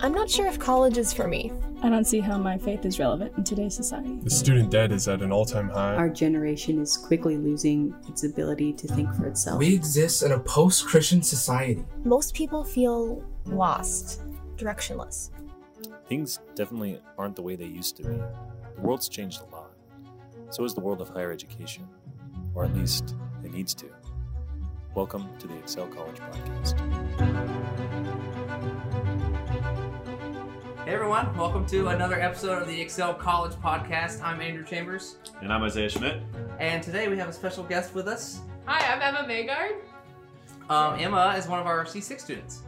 I'm not sure if college is for me. I don't see how my faith is relevant in today's society. The student debt is at an all time high. Our generation is quickly losing its ability to think for itself. We exist in a post Christian society. Most people feel lost, directionless. Things definitely aren't the way they used to be. The world's changed a lot. So has the world of higher education. Or at least, it needs to. Welcome to the Excel College Podcast. Hey everyone, welcome to another episode of the Excel College Podcast. I'm Andrew Chambers, And I'm Isaiah Schmidt. and today we have a special guest with us. Hi, I'm Emma Magaard. Um, Emma is one of our C6 students,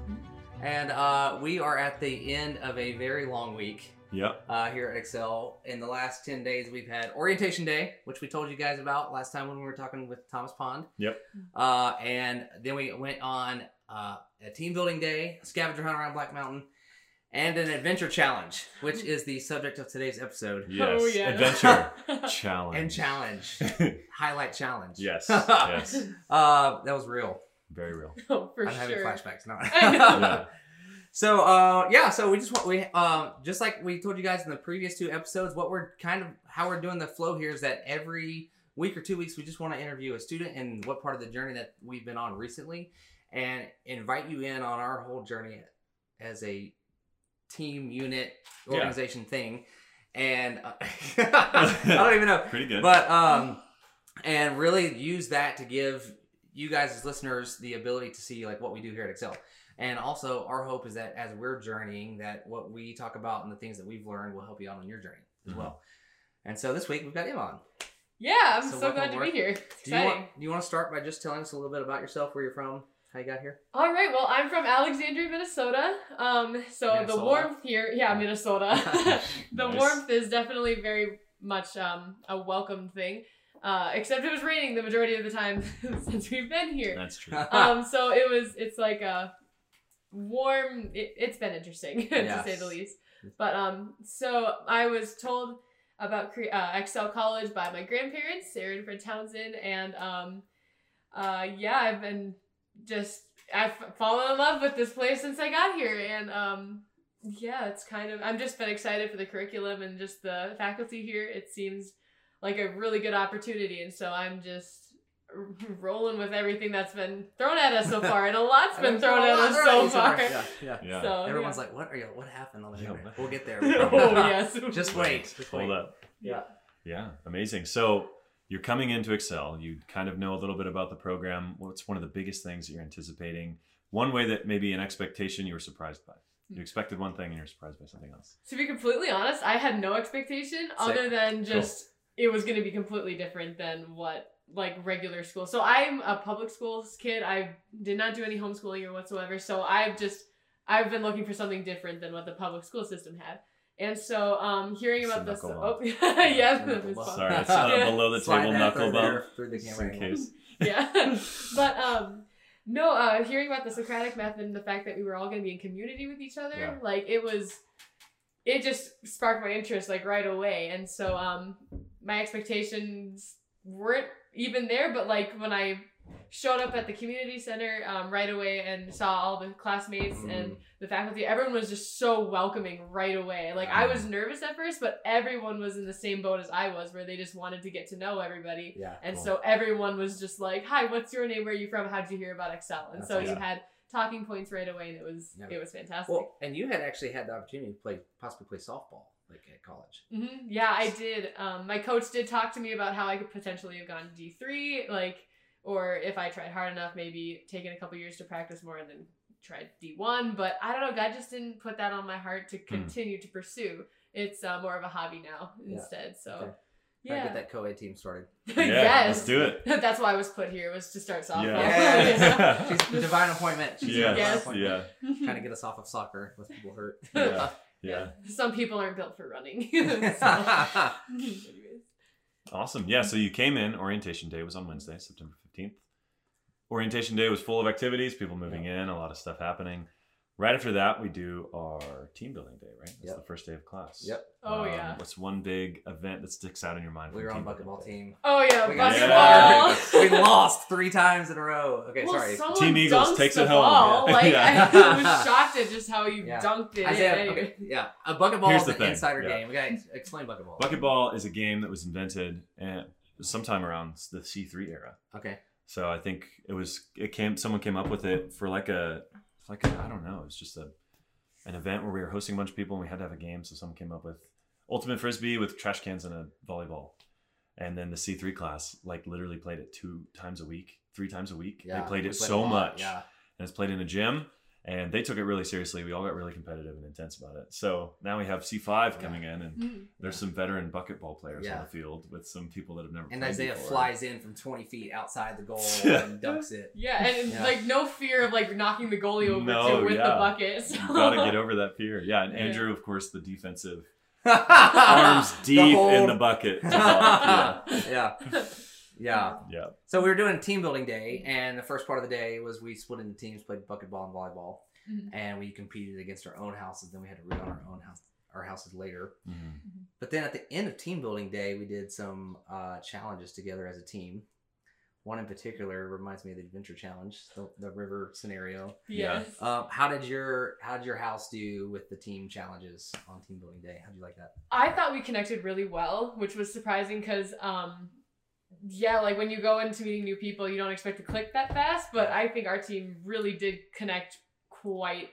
and uh, we are at the end of a very long week Yep. uh, here at Excel. In the last 10 days, we've had Orientation Day, which we told you guys about last time when we were talking with Thomas Pond. Yep. Uh, and then we went on uh, a team building day, scavenger hunt around Black Mountain, and an adventure challenge, which is the subject of today's episode. Yes. Oh, yeah. Adventure challenge. And challenge. Highlight challenge. yes. Yes. Uh, that was real. Very real. oh, for sure. I'm having flashbacks now. I know. Yeah. So uh yeah, so we just want we um just like we told you guys in the previous two episodes, what we're kind of how we're doing the flow here is that every week or two weeks we just want to interview a student and what part of the journey that we've been on recently and invite you in on our whole journey as a team unit Yeah. organization thing. And uh, I don't even know. Pretty good. But um, and really use that to give you guys as listeners the ability to see like what we do here at Excel. And also, our hope is that as we're journeying, that what we talk about and the things that we've learned will help you out on your journey as Mhm. well. And so this week we've got Emma on. Yeah, I'm So so, glad to aboard. be here. It's Do you exciting. want do you want to start by just telling us a little bit about yourself, where you're from, how you got here? All right, well, I'm from Alexandria, Minnesota. Um, so Minnesota? the warmth here, yeah, Minnesota. the Nice. warmth is definitely very much um a welcome thing. Uh, except it was raining the majority of the time since we've been here. That's true. um, so it was it's like a warm it, it's been interesting to Yes. say the least but um so i was told about uh, excel college by my grandparents sarah and fred townsend and um uh yeah i've been just i've fallen in love with this place since i got here and um yeah it's kind of i'm just been excited for the curriculum and just the faculty here it seems like a really good opportunity and so i'm just rolling with everything that's been thrown at us so far, and a lot's been thrown at us so far. Yeah, yeah. Yeah. So Everyone's yeah. like, "What are you? What happened on the Yeah, internet?" what- We'll get there. oh yes, Just wait. Just wait. Hold up. Yeah. Yeah. Amazing. So you're coming into Excel. You kind of know a little bit about the program. What's one of the biggest things that you're anticipating? One way that maybe an expectation you were surprised by. Hmm. You expected one thing and you're surprised by something else. To be completely honest, I had no expectation other than just it was going to be completely different than what like regular school. So I'm a public schools kid. I did not do any homeschooling or whatsoever. So I've just I've been looking for something different than what the public school system had. And so um hearing It's about this oh bump. yeah, Knuckle it was bump. fun. Sorry, it's uh, Yeah. below the Slide table that knuckle bump. through the camera in case. yeah but um no uh hearing about the socratic method and the fact that we were all going to be in community with each other Yeah. like it was it just sparked my interest like right away and so um my expectations weren't even there but like when i showed up at the community center um, right away and saw all the classmates and the faculty everyone was just so welcoming right away like i was nervous at first but everyone was in the same boat as i was where they just wanted to get to know everybody Yeah. and cool. so everyone was just like, "Hi, what's your name? Where are you from? How'd you hear about Excel?" And That's so you had talking points right away, and it was Yeah. it was fantastic. Well, and you had actually had the opportunity to play, possibly play softball, like at college. hmm Yeah, I did. Um, my coach did talk to me about how I could potentially have gone to D three, like, or if I tried hard enough, maybe taken a couple years to practice more and then tried D one. But I don't know. God just didn't put that on my heart to continue to pursue. It's uh, more of a hobby now Yeah. instead. So. Okay. Trying to Yeah. get that co-ed team started. Yeah, yes. let's do it. That's why I was put here was to start softball. Yeah. She's divine appointment. She's Yeah. divine Yes. appointment. Yeah. Trying to get us off of soccer with people hurt. Yeah. Yeah. Some people aren't built for running. Anyways. Awesome. Yeah. So you came in. Orientation day was on Wednesday, September 15th. Orientation day was full of activities, people moving in, a lot of stuff happening. Right after that, we do our team building day. Right, that's Yep. the first day of class. Yep. Oh, Um, yeah. What's one big event that sticks out in your mind? We from were on team bucket ball day? team. Oh yeah, We got Yeah. we lost three times in a row. Okay, Well, sorry. Team Eagles takes the it home. Ball. Yeah. Like Yeah. I was shocked at just how you Yeah. dunked it. Isaiah, in. Okay, yeah, a bucket ball Here's is the an thing, insider yeah. game. We gotta explain bucket ball. Bucket ball is a game that was invented sometime around the C3 era. Okay. So I think it was it came someone came up with it for like a like I I don't know. It was just a an event where we were hosting a bunch of people and we had to have a game. So someone came up with ultimate frisbee with trash cans and a volleyball. And then the C3 class like literally played it two times a week, three times a week. Yeah, they played it so much. Yeah. And it's played in a gym and they took it really seriously. We all got really competitive and intense about it. So now we have C5 coming in and Mm. there's some veteran bucket ball players Yeah. on the field with some people that have never And played Isaiah before. flies in from 20 feet outside the goal and dunks it. Yeah, and Yeah. like no fear of like knocking the goalie over No, too with yeah. the bucket. So. You gotta get over that fear. Yeah, and Yeah. Andrew, of course, the defensive Arms arms deep in the bucket. to yeah. Yeah. yeah, So we were doing team building day, and the first part of the day was we split into teams, played bucket ball and volleyball, Mhm. and we competed against our own houses. Then we had to read on our own house, our houses later. yeah. Mhm. But then at the end of team building day, we did some uh, challenges together as a team. One in particular reminds me of the adventure challenge, the, the river scenario. Yeah. Yes. Um, how did your how did your house do with the team challenges on team building day? How would you like that? I thought we connected really well, which was surprising because, um, yeah, like when you go into meeting new people, you don't expect to click that fast. But I think our team really did connect quite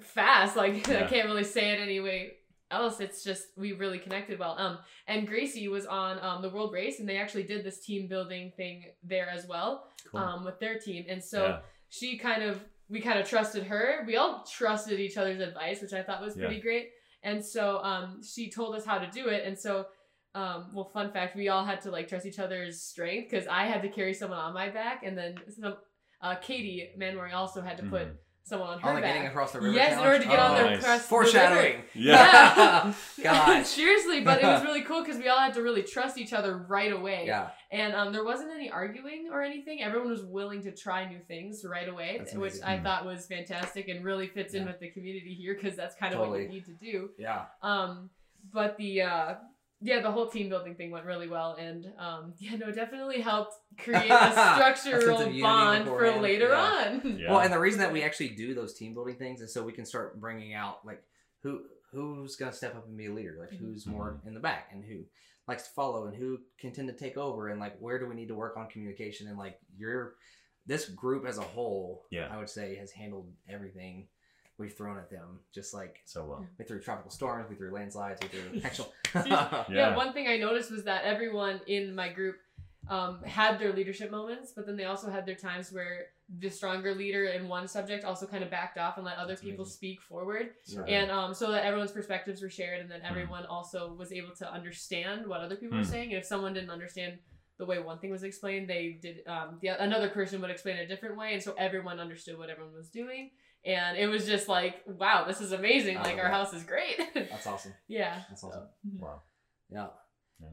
fast. Like I can't really say it any way else. It's just we really connected well. Um, and Gracie was on um the world race, and they actually did this team building thing there as well. Cool. Um, with their team, and so Yeah. she kind of we kind of trusted her. We all trusted each other's advice, which I thought was pretty great. And so um, she told us how to do it. And so, um, well, fun fact, we all had to like trust each other's strength because I had to carry someone on my back, and then some uh, Katie Manmori also had to put Mhm. someone on her On the back. getting across the river. yes, in order to get on Oh, their nice. across the Foreshadowing. river. Yeah. Gosh. Seriously, but it was really cool because we all had to really trust each other right away. Yeah. And um, there wasn't any arguing or anything. Everyone was willing to try new things right away, That's which amazing. I Mm. thought was fantastic and really fits in with the community here because that's kind of what you need to do. Yeah. Um, but the uh, yeah, the whole team building thing went really well, and um, yeah, no, definitely helped create a A structural of unity bond for later yeah. on. Yeah. Well, and the reason that we actually do those team building things is so we can start bringing out like who who's gonna step up and be a leader, like who's more in the back and who likes to follow and who can tend to take over and like where do we need to work on communication and like your this group as a whole, Yeah. I would say has handled everything we've thrown at them. Just like so well. we threw tropical storms, we threw landslides, we threw actual yeah. Yeah. one thing I noticed was that everyone in my group um, had their leadership moments, but then they also had their times where the stronger leader in one subject also kind of backed off and let other That's people amazing. speak forward. Sure. And um, so that everyone's perspectives were shared, and then Hmm. everyone also was able to understand what other people were Hmm. saying. And if someone didn't understand the way one thing was explained, they did um, the another person would explain it a different way, and so everyone understood what everyone was doing. And it was just like, wow, this is amazing! Like our that. house is great. That's awesome. yeah. That's awesome. Wow. Yeah. Yeah.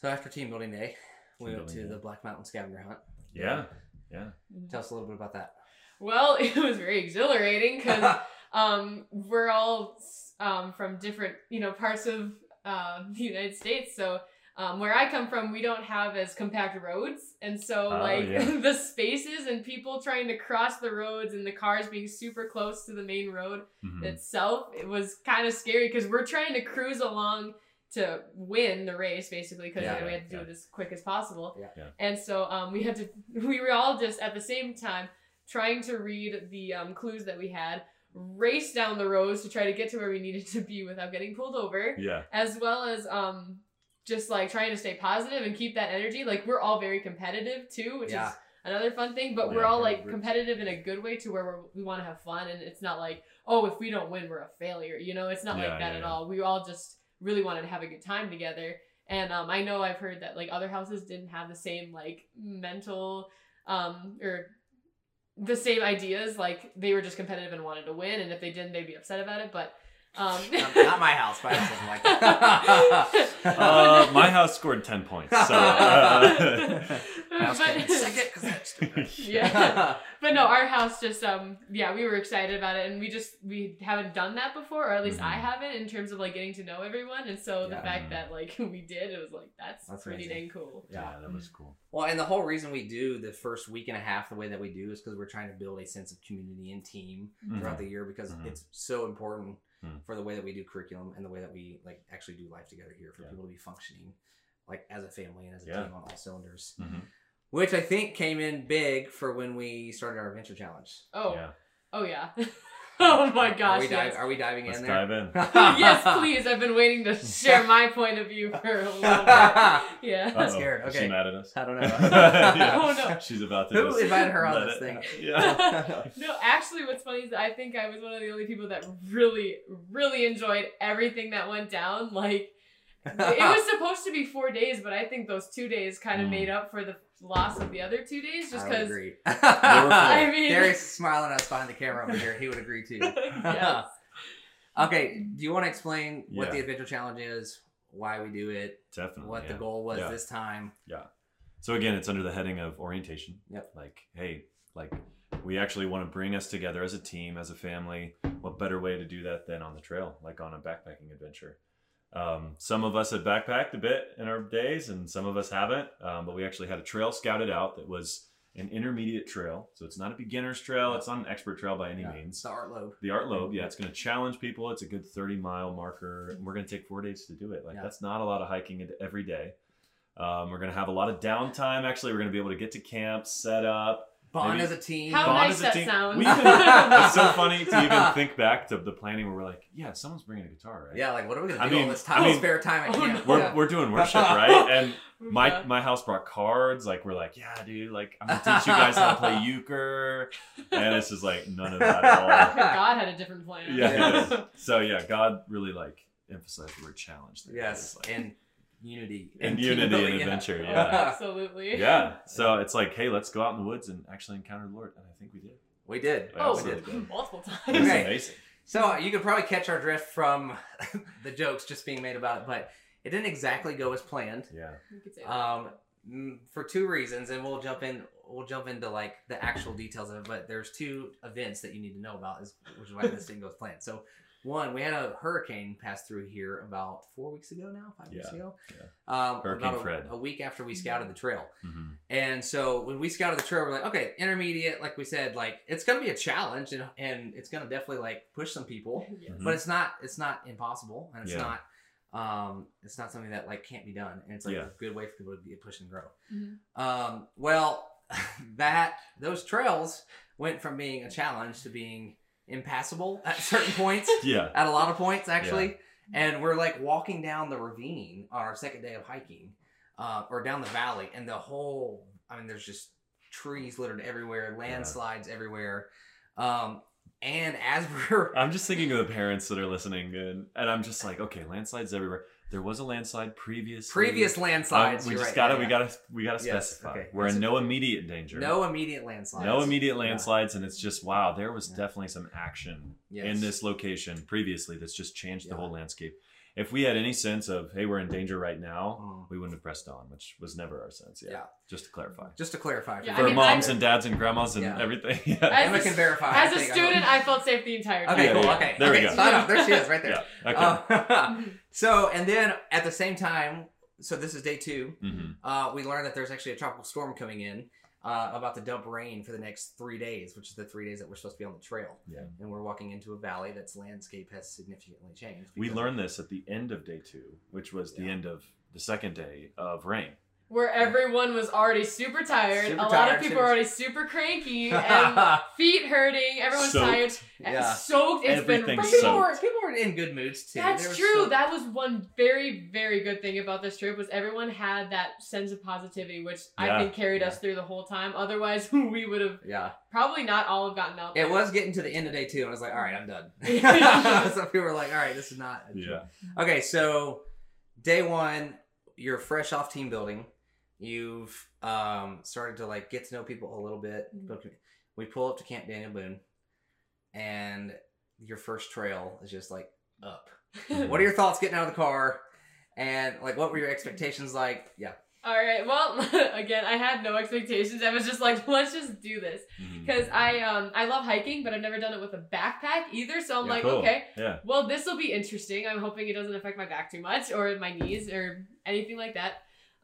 So after team building day, we Team went to building the. Black Mountain scavenger hunt. Yeah. Yeah. Tell us a little bit about that. Well, it was very exhilarating because um, we're all um, from different, you know, parts of uh, the United States. So um, where I come from, we don't have as compact roads, and so Oh, like yeah. the spaces and people trying to cross the roads and the cars being super close to the main road Mhm. itself, it was kind of scary because we're trying to cruise along to win the race basically because Yeah, we had to do yeah. it as quick as possible. Yeah. Yeah. And so um, we had to we were all just at the same time trying to read the um, clues that we had, race down the roads to try to get to where we needed to be without getting pulled over, Yeah. as well as um, just like trying to stay positive and keep that energy. Like we're all very competitive too, which Yeah. is another fun thing. But we're all like competitive in a good way to where we're, we want to have fun, and it's not like oh if we don't win we're a failure. You know, it's not Yeah, like that yeah, at yeah. all. We all just really wanted to have a good time together. And um, I know I've heard that like other houses didn't have the same like mental um, or the same ideas. Like they were just competitive and wanted to win, and if they didn't, they'd be upset about it. But Um, not, not my house. My house doesn't like that. Uh, my house scored 10 points. So, uh, House But- can't suck it 'cause that's stupid. yeah. But no, our house just um yeah, we were excited about it and we just we haven't done that before, or at least I Mhm. haven't in terms of like getting to know everyone. And so the Yeah. fact that like we did, it was like that's, That's pretty amazing. dang cool. yeah, that was cool. Well, and the whole reason we do the first week and a half the way that we do is because we're trying to build a sense of community and team throughout Mhm. the year because Mhm. it's so important Mhm. for the way that we do curriculum and the way that we like actually do life together here for Yeah. people to be functioning like as a family and as a Yeah. team on all cylinders. Mhm. Which I think came in big for when we started our adventure challenge. Oh, Yeah. oh yeah. oh my Are gosh. we, dive- yes. are we diving Let's in dive there? in. yes, please. I've been waiting to share my point of view for a little bit. Yeah. I'm Uh-oh. scared. Is Okay. she mad at us? I don't know. Yeah. Oh, no. She's about to Who just invited her on this it thing? Yeah. No, actually, what's funny is I think I was one of the only people that really, really enjoyed everything that went down. Like, it was supposed to be four days, but I think those two days kind of Mm. made up for the loss of the other two days, just because. agree. I mean, Darius is smiling at us behind the camera over here. He would agree too. yes. Okay, do you want to explain what the adventure challenge is, why we do it, Definitely. what the goal was Yeah. this time? Yeah. So again, it's under the heading of orientation. Yep. Like, hey, like we actually want to bring us together as a team, as a family. What better way to do that than on the trail, like on a backpacking adventure? Um, some of us have backpacked a bit in our days, and some of us haven't. Um, but we actually had a trail scouted out that was an intermediate trail. So it's not a beginner's trail. It's not an expert trail by any Yeah, means. The Art Loeb. The Art Loeb, yeah, it's going to challenge people. It's a good 30 mile marker. And we're going to take four days to do it. Like, Yeah. that's not a lot of hiking every day. Um, we're going to have a lot of downtime. Actually, we're going to be able to get to camp, set up. Bond Maybe- as a team. How bond nice as a that team. sounds. We even- it's so funny to even think back to the planning where we're like, yeah, someone's bringing a guitar, right? Yeah, like what are we gonna I do all mean- this time? I mean- spare time at Oh, camp. We're, Yeah. we're doing worship, right? And my Yeah. my house brought cards. Like we're like, yeah, dude, like I'm gonna teach you guys how to play euchre, and it's just like none of that at all. God had a different plan. Yeah, it is. So yeah, God really like emphasized the word challenge. There. yes, like- and unity And team unity and yeah. adventure, Oh, yeah. absolutely. yeah. So it's like, hey, let's go out in the woods and actually encounter the Lord, and I think we did. We did. We Oh, absolutely did. multiple It was times. Okay. amazing. So you could probably catch our drift from the jokes just being made about it, but it didn't exactly go as planned. Yeah. You could say. Um, mm, for two reasons, and we'll jump in. We'll jump into like the actual details of it. But there's two events that you need to know about, is which is why this didn't go as planned. So, one, we had a hurricane pass through here about four weeks ago now, five weeks ago. yeah. Um, Hurricane about a, Fred. a week after we scouted the trail. hmm And so when we scouted the trail, we're like, okay, intermediate, like we said, like it's gonna be a challenge and, and it's gonna definitely like push some people, yes. but it's not it's not impossible and it's Yeah. not um it's not something that like can't be done and it's like Yeah. a good way for people to be push and grow. Mhm. Um, well, that those trails went from being a challenge to being impassable at certain points, Yeah. at a lot of points actually. And we're like walking down the ravine on our second day of hiking, uh, or down the valley, and the whole I mean, there's just trees littered everywhere, landslides everywhere. Um, and as we're I'm just thinking of the parents that are listening, and, and I'm just like, okay, landslides everywhere. There was a landslide previously. previous Um, landslides, we just right, gotta, yeah, we gotta, we gotta Yes, specify. okay. We're in no immediate danger. no immediate landslides. no immediate Yeah. landslides, and it's just wow. There was Yeah. definitely some action Yes. in this location previously that's just changed the whole landscape. If we had any sense of hey, we're in danger right now, Mm. we wouldn't have pressed on, which was never our sense. Yeah, Yeah. just to clarify. Just to clarify, Yeah, For I mean, moms I- and dads and grandmas and Yeah. everything. Yeah. As Emma a can verify. As a think I student. I felt safe the entire time. Okay, Yeah, cool. yeah. Okay, There we go. So, I there she is, right there. Yeah. Okay. Uh, so, and then at the same time, so this is day two. hmm Uh, we learned that there's actually a tropical storm coming in, uh, about to dump rain for the next three days, which is the three days that we're supposed to be on the trail. Yeah. And we're walking into a valley that's landscape has significantly changed. We learned this at the end of day two, which was the end of the second day of rain. Where everyone was already super tired. Super a lot tired, of people super- were already super cranky and feet hurting. Everyone's Soaked. tired. and Yeah. Soaked. It's been Everything's But people were, people were in good moods too. That's true. so- that was one very, very good thing about this trip was everyone had that sense of positivity, which I think carried us through the whole time. Otherwise, we would have yeah. probably not all have gotten out. It was getting to the end of day two, and I was like, all right, I'm done. so people were like, all right, this is not. Yeah. Okay, so day one, you're fresh off team building. You've um, started to like get to know people a little bit. Mhm. We pull up to Camp Daniel Boone, and your first trail is just like up. what are your thoughts getting out of the car? And like, what were your expectations like? Yeah. All right. Well, again, I had no expectations. I was just like, let's just do this because I um I love hiking, but I've never done it with a backpack either. So I'm Yeah, like, Cool. okay, Yeah. well, this will be interesting. I'm hoping it doesn't affect my back too much or my knees or anything like that.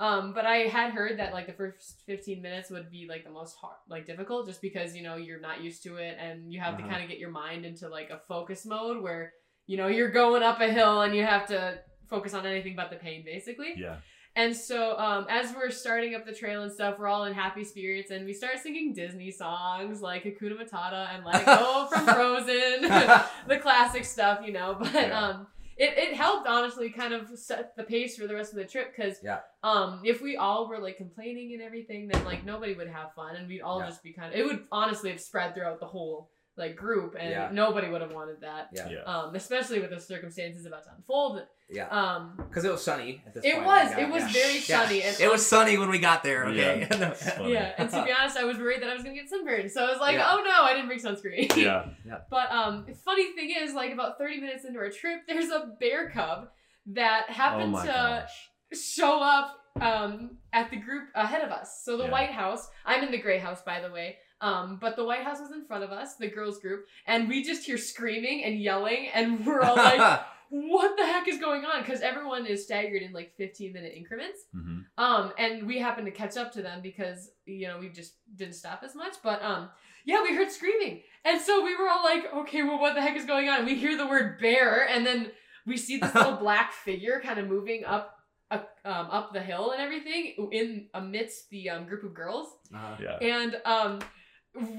Um, but I had heard that like the first 15 minutes would be like the most hard, like difficult, just because you know you're not used to it and you have to Uh-huh. kind of get your mind into like a focus mode where you know you're going up a hill and you have to focus on anything but the pain, basically. Yeah. And so, um, as we're starting up the trail and stuff, we're all in happy spirits, and we start singing Disney songs like Hakuna Matata and like "Oh" from Frozen, the classic stuff, you know. But Yeah. um, it, it helped honestly kind of set the pace for the rest of the trip because Yeah. um, if we all were like complaining and everything, then like nobody would have fun, and we'd all Yeah. just be kind of. It would honestly have spread throughout the whole like group, and Yeah. nobody would have wanted that. Yeah. Yeah. Um, especially with the circumstances about to unfold. Yeah. Um, Because it was sunny at this It point. was. It was yeah. very Yeah. sunny, and- it was sunny when we got there. Okay. Yeah. No. It's funny. Yeah, and to be honest, I was worried that I was gonna get sunburned. So I was like, Yeah. oh no, I didn't bring sunscreen. Yeah. yeah but um, funny thing is, like about thirty minutes into our trip, there's a bear cub that Oh happened my to gosh. show up um at the group ahead of us. So the Yeah. White House, I'm in the Gray House, by the way. Um, but the White House was in front of us, the girls group, and we just hear screaming and yelling, and we're all like, "What the heck is going on?" Because everyone is staggered in like 15 minute increments. hmm Um, and we happened to catch up to them because you know we just didn't stop as much. But um, yeah, we heard screaming, and so we were all like, okay, well, what the heck is going on? We hear the word bear, and then we see this little black figure kind of moving up. Uh, um, up the hill and everything in amidst the um, group of girls Uh, Yeah. and um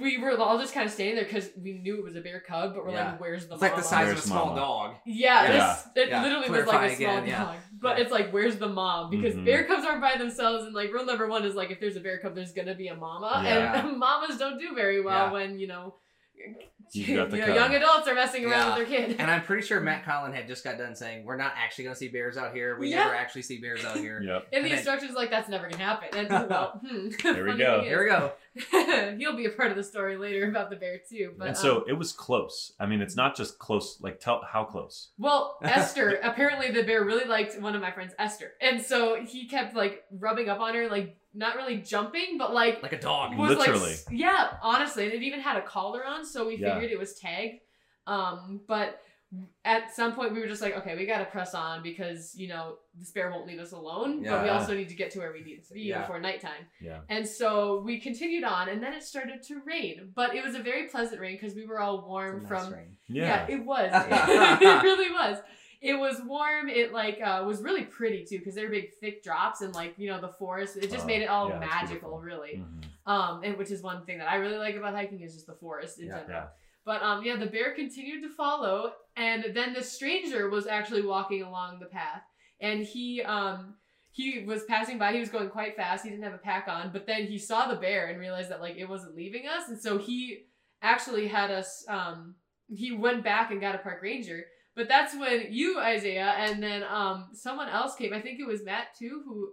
we were all just kind of standing there because we knew it was a bear cub but we're Yeah. like where's the mom? it's like the mama? size of a small Mama? dog. Yeah, Yeah. This, it Yeah, literally was like a small again, yeah. dog. But Yeah. it's like, where's the mom? Because Mhm. bear cubs aren't by themselves, and like rule number one is like, if there's a bear cub, there's gonna be a mama, Yeah. and mamas don't do very well Yeah. when you know, You've got the you know, young adults are messing around Yeah. with their kid. And I'm pretty sure Matt Collin had just got done saying, "We're not actually going to see bears out here. We Yeah. never actually see bears out here." Yep. And and the then- instructions like that's never gonna happen. And well, hmm. There we go. thing Here we go. He'll be a part of the story later about the bear too. But and um, so it was close. I mean, it's not just close. Like, tell how close. Well, Esther, apparently the bear really liked one of my friends, Esther. And so he kept like rubbing up on her, like not really jumping, but like Like a dog. was like Literally. s- yeah, honestly. And it even had a collar on, so we Yeah. figured it was tagged. Um, but at some point we were just like, okay, we gotta press on because, you know, this bear won't leave us alone, yeah. but we also need to get to where we need to be Yeah. before nighttime. Yeah. And so we continued on and then it started to rain. But it was a very pleasant rain because we were all warm from Yeah. it was. it really was. It was warm. It like uh, was really pretty too because they were big, thick drops and like you know the forest. It just Oh, made it all yeah, magical, really. Mhm. Um, and which is one thing that I really like about hiking is just the forest in Yeah, general. yeah. But um, yeah, the bear continued to follow, and then the stranger was actually walking along the path, and he um he was passing by. He was going quite fast. He didn't have a pack on, but then he saw the bear and realized that like it wasn't leaving us, and so he actually had us um he went back and got a park ranger. But that's when you, Isaiah, and then um someone else came. I think it was Matt too, who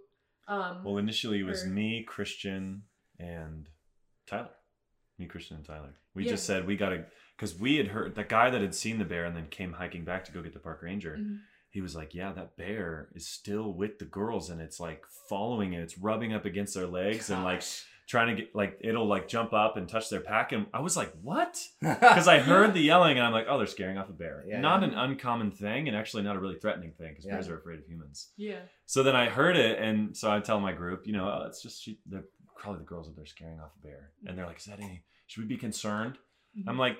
um Well, initially it was Or- me, Christian, and Tyler. Me, Christian, and Tyler. We Yeah. just said we gotta because we had heard the guy that had seen the bear and then came hiking back to go get the park ranger. Mhm. He was like, "Yeah, that bear is still with the girls, and it's like following it. It's rubbing up against their legs and like Gosh. Trying to get like it'll like jump up and touch their pack." And I was like, "What?" Because I heard the yelling and I'm like, "Oh, they're scaring off a bear. Yeah, not yeah. an uncommon thing, and actually not a really threatening thing because Yeah. bears are afraid of humans." yeah. So then I heard it, and so I tell my group, you know, oh, it's just she, they're probably the girls that they're scaring off a bear, and they're like, "Is that any? Should we be concerned?" Mm-hmm. I'm like,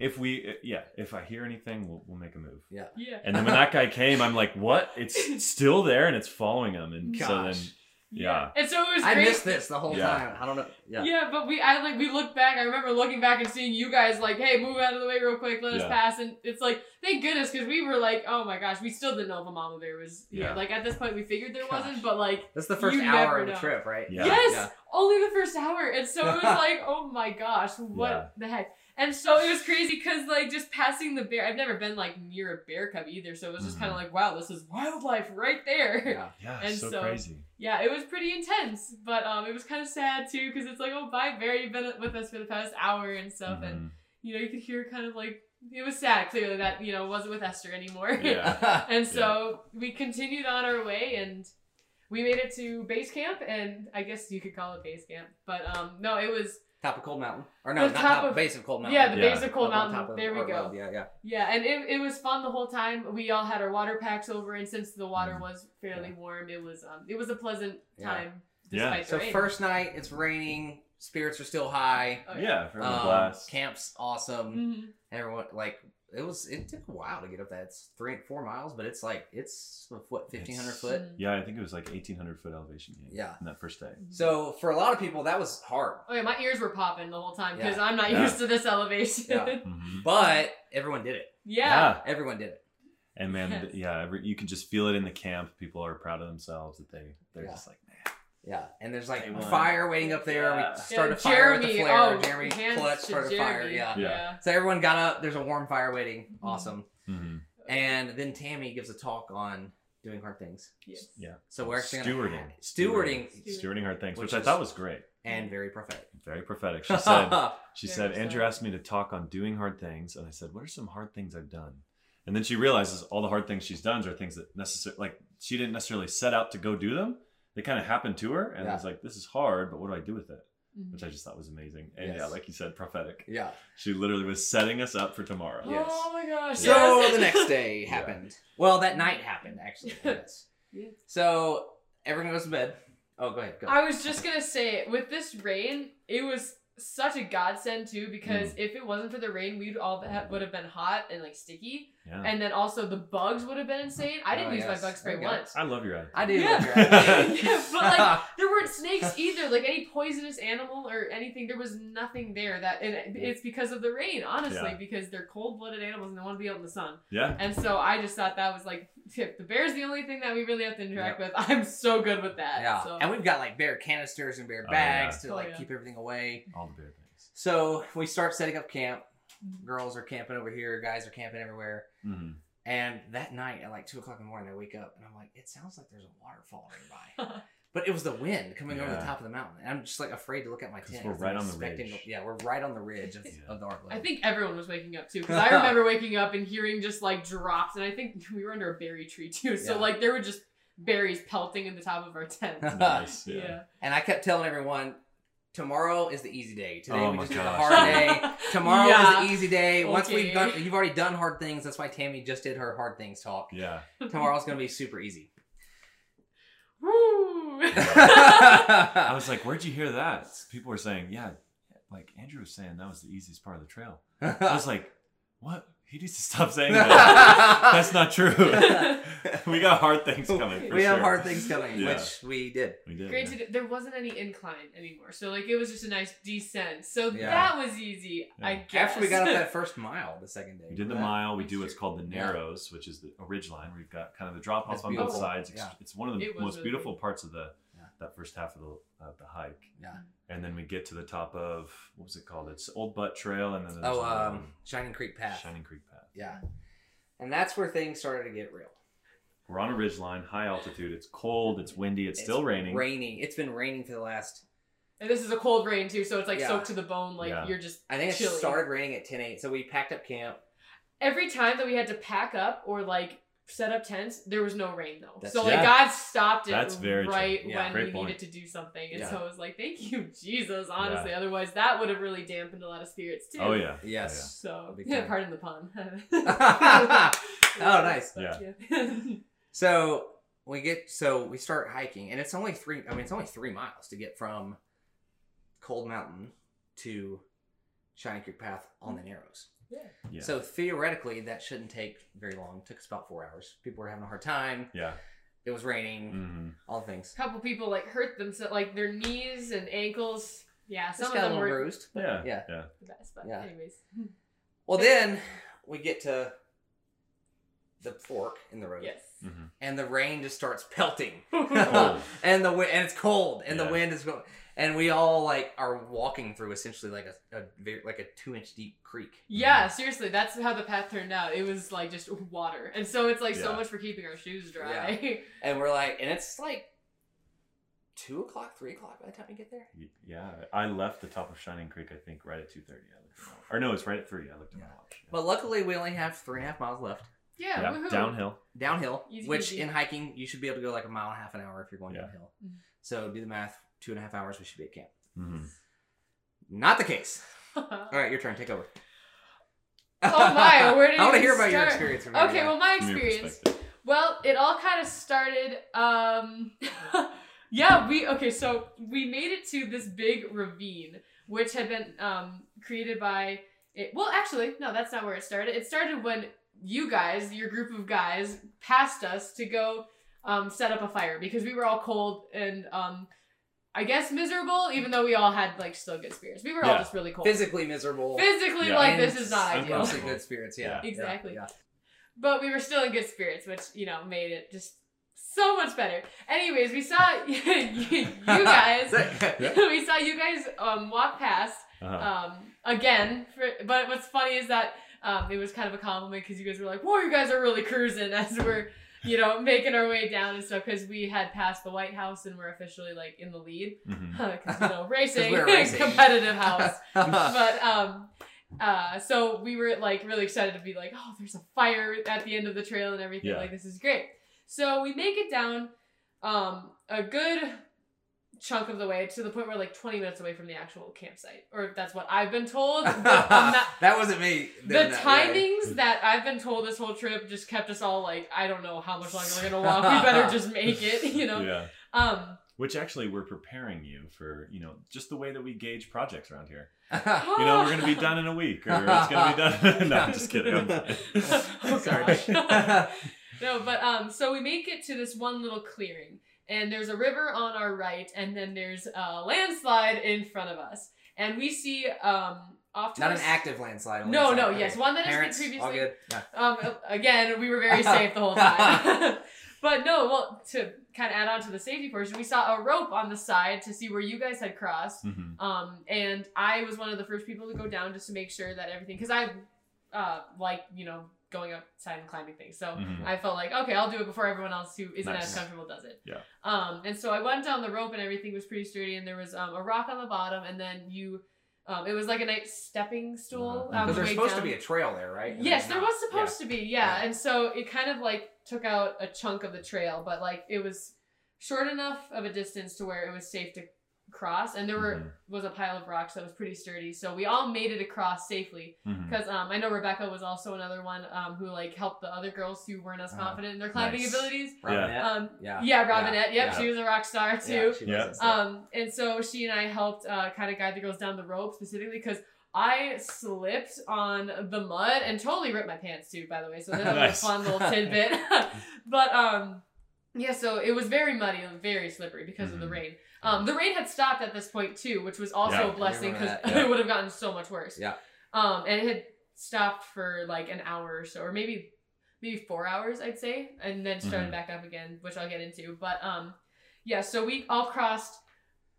"If we, yeah, if I hear anything, we'll, we'll make a move." yeah. Yeah. And then when that guy came, I'm like, "What? It's still there, and it's following him." And so then, Gosh. Yeah, And so it was I great. missed this the whole Yeah. time. I don't know. Yeah. Yeah. but we I like we looked back. I remember looking back and seeing you guys like, hey, move out of the way real quick, let us pass. And it's like, thank goodness, because we were like, oh my gosh, we still didn't know if a mama bear was here. Yeah. Like at this point, we figured there Gosh. wasn't, but like, That's the first hour of the know. trip, right? Yeah. yes, Yeah. only the first hour. And so it was like, oh my gosh, what Yeah. the heck? And so it was crazy because like just passing the bear, I've never been like near a bear cub either. So it was just Mhm. kind of like, wow, this is wildlife right there. Yeah. yeah, And so, so- crazy. Yeah, it was pretty intense, but um, it was kind of sad too because it's like, oh, bye, Barry, you've been with us for the past hour and stuff, and Mhm. you know, you could hear kind of like it was sad clearly that you know wasn't with Esther anymore. Yeah. and so we continued on our way and we made it to base camp and I guess you could call it base camp. But um no, it was top of Cold Mountain, or no, The not top top, of- base of Cold Mountain. yeah, the Yeah. base of Cold Up Mountain. top of there we go. Road, Yeah, yeah. Yeah, and it, it was fun the whole time. We all had our water packs over, and since the water Mhm. was fairly Yeah. warm, it was um it was a pleasant time. Yeah. Despite So the rain. first night, it's raining. Spirits are still high. Oh, Yeah, for the Um, blast. Camp's awesome. Mhm. Everyone like it was. It took a while to get up that. It's three, four miles, but it's like it's what fifteen hundred It's- foot. Yeah, I think it was like 1,800 foot elevation gain. Yeah. In that first day. So for a lot of people, that was hard. Oh yeah, my ears were popping the whole time because Yeah. I'm not Yeah. used to this elevation. Yeah. Yeah. Mhm. But everyone did it. yeah. Everyone did it. And man, Yes. yeah, every, you can just feel it in the camp. People are proud of themselves that they they're Yeah. just like, man. Yeah, and there's like They won. fire waiting up there. Yeah. We started Yeah, a fire with the flare. oh, Jeremy clutch to started a fire. Jeremy. Yeah. Yeah. So everyone got up. There's a warm fire waiting. Awesome. hmm And then Tammy gives a talk on doing hard things. Yes. Yeah. So we're actually gonna- stewarding, stewarding, stewarding hard things, which, Which I thought was great. and very prophetic. Very prophetic. She said, she said. Andrew asked me to talk on doing hard things, and I said, what are some hard things I've done? And then she realizes all the hard things she's done are things that necessarily, like she didn't necessarily set out to go do them. They kind of happened to her, and Yeah. I was like, this is hard, but what do I do with it? Mhm. Which I just thought was amazing. And yeah, like you said, prophetic. yeah. She literally was setting us up for tomorrow. Yes. Oh my gosh. So yes. the next day happened. Well, that night happened actually. Yes. Yeah. So everyone goes to bed. Oh, go ahead. Go. I was just gonna say, with this rain, it was such a godsend too because Mm. if it wasn't for the rain, we'd all ha- would have been hot and like sticky, Yeah. and then also the bugs would have been insane. I didn't Oh, use yes. my bug spray There you go. once. I love your idea. I do. Yeah. love your idea. Yeah, but, like, There weren't snakes either, like any poisonous animal or anything. There was nothing there that, and it's because of the rain, honestly, Yeah. because they're cold-blooded animals and they want to be out in the sun. Yeah. And so I just thought that was like, tip. The bear's the only thing that we really have to interact with. I'm so good with that. yeah. So. And we've got like bear canisters and bear Oh, bags yeah. to like Oh, yeah. keep everything away. All the bear things. So we start setting up camp. Girls are camping over here. Guys are camping everywhere. hmm And that night at like two o'clock in the morning, I wake up and I'm like, it sounds like there's a waterfall nearby. but it was the wind coming over the top of the mountain. And I'm just like afraid to look at my tent. we're 'cause right I'm on the expecting ridge. yeah, we're right on the ridge of, Yeah. of the Artwood. I think everyone was waking up too because I remember waking up and hearing just like drops, and I think we were under a berry tree too. So Yeah. like there were just berries pelting in the top of our tent. Nice. Yeah. yeah. And I kept telling everyone, tomorrow is the easy day. Today Oh we my just did the hard day. Tomorrow Yeah. is the easy day. Once Okay. we've done, you've already done hard things. That's why Tammy just did her hard things talk. Yeah. Tomorrow's gonna be super easy. Woo! I was like, where'd you hear that? People were saying, yeah, like Andrew was saying that was the easiest part of the trail. I was like, what? He needs to stop saying that. That's not true. we got hard things coming. For we have hard things coming, Yeah. which we did. We did. yeah. There wasn't any incline anymore, so like it was just a nice descent. So Yeah. that was easy, I guess. After we got up that first mile, the second day. We did the Yeah. mile. We do what's called the Yeah. Narrows, which is the a ridge line. We've got kind of the drop That's off on both sides. It's, Yeah. it's one of the most really beautiful pretty. parts of the Yeah. That first half of the of the hike. Yeah. And then we get to the top of what was it called? It's Old Butt Trail, and then there's Oh, um, Shining Creek Path. Shining Creek Path. Yeah. And that's where things started to get real. We're on a ridge line, high altitude. It's cold. It's windy. It's, still raining. Raining. It's been raining for the last. And this is a cold rain too, so it's like Yeah. soaked to the bone. Like Yeah. you're just. I think it chilly. started raining at 10 8. So we packed up camp. Every time that we had to pack up or like set up tents, there was no rain though. That's- so like Yeah. God stopped it That's very true. right Yeah. when Great we point. needed to do something, and Yeah. so I was like, "Thank you, Jesus." Honestly, otherwise that would have really dampened a lot of spirits too. Oh yeah. Oh, yes. So Big yeah, time. pardon the pun. Oh, nice. But, Yeah. So we get so we start hiking, and it's only three. I mean, it's only three miles to get from Cold Mountain to Shining Creek Path on the Narrows. Yeah. So theoretically, that shouldn't take very long. It took us about four hours. People were having a hard time. yeah. It was raining. hmm All the things. A couple people like hurt themselves, like their knees and ankles. Yeah, some Just of got a them little were bruised. Yeah. Yeah. Yeah. the best. But Yeah. anyways, Well, then we get to the fork in the road, yes. hmm and the rain just starts pelting. Cold. and the wind and it's cold and Yeah. the wind is going and we all like are walking through essentially like a, a very like a two inch deep creek Yeah, seriously, that's how the path turned out. It was like just water, and so it's like so much for keeping our shoes dry. and we're like and it's like two o'clock, three o'clock by the time we get there. Yeah, I left the top of Shining Creek. I think right at two thirty. I looked at my watch. Or no, it's right at three. I looked at my Yeah. watch. But luckily, we only have three and a half miles left Yeah, yeah, downhill. downhill. Easy which peasy. in hiking you should be able to go like a mile and a half an hour if you're going Yeah. downhill. Mhm. So do the math. Two and a half hours, we should be at camp. hmm Not the case. All right, your turn. Take over. Oh my, where did I want to you hear about your experience. From Okay, well, my experience. Well, it all kind of started. Um, yeah, we okay. So we made it to this big ravine, which had been um, created by. It, well, actually, no, that's not where it started. It started when you guys, your group of guys, passed us to go um, set up a fire because we were all cold and um, I guess miserable. Even though we all had like still good spirits, we were all Yeah. just really cold. physically miserable. Physically, Yeah. like and this is not ideal. Mostly good spirits. Yeah, Yeah. Exactly. Yeah, but we were still in good spirits, which you know made it just so much better. Anyways, we saw you, you guys. yeah. we saw you guys um, walk past Uh-huh. um, again. For, but what's funny is that um, it was kind of a compliment because you guys were like, "Whoa, you guys are really cruising," as we're you know making our way down and stuff because we had passed the White House and we're officially like in the lead. Because you know racing, racing. competitive house. But um uh so we were like really excited to be like oh there's a fire at the end of the trail and everything. Yeah. like this is great. So we make it down um a good chunk of the way to the point where like 20 minutes away from the actual campsite or that's what i've been told not- that wasn't me. the doing that, yeah. timings that I've been told this whole trip just kept us all like, I don't know how much longer we're gonna walk. We better just make it, you know. Yeah. Um, Which actually we're preparing you for, you know, just the way that we gauge projects around here. You know, we're gonna be done in a week, or it's gonna be done. no, I'm just kidding. I'm fine. oh Sorry. gosh. no, but um, so we make it to this one little clearing, and there's a river on our right, and then there's a landslide in front of us, and we see um off to Not an s- active landslide. No, landslide. no, Okay. yes, one that has been previously- all good. Yeah. Um, again, we were very safe the whole time. but no, well, to kind of add on to the safety portion, we saw a rope on the side to see where you guys had crossed. Mhm. Um, and I was one of the first people to go down just to make sure that everything, because I uh, like, you know, going outside and climbing things. So Mhm. I felt like, okay, I'll do it before everyone else who isn't Nice. as comfortable does it. Yeah. Um, and so I went down the rope and everything was pretty sturdy, and there was um, a rock on the bottom, and then you. Um, it was like a nice stepping stool. Uh-huh. um, Because there's way supposed to be a trail there, right? And Yes, there not. was supposed to be, yeah. Yeah. And so it kind of like took out a chunk of the trail, but like it was short enough of a distance to where it was safe to cross. And there were Mhm. was a pile of rocks that was pretty sturdy, so we all made it across safely. Mhm. Because um, I know Rebecca was also another one um, who like helped the other girls who weren't as Uh-huh. confident in their climbing Nice. abilities. Robinette. Um, yeah. yeah, Robinette. Yeah, Yep, yeah. she was a rock star Yeah, too. she Yeah. and. Um, and so she and I helped uh, kind of guide the girls down the rope specifically because I slipped on the mud and totally ripped my pants too, by the way. So that's Nice. a fun little tidbit. but um, yeah, so it was very muddy and very slippery because of the Mhm. rain. Um, the rain had stopped at this point too, which was also Yeah, a blessing because yeah. it would have gotten so much worse. Yeah. Um, and it had stopped for like an hour or so, or maybe maybe four hours, I'd say, and then started Mhm. back up again, which I'll get into. But um, yeah, so we all crossed,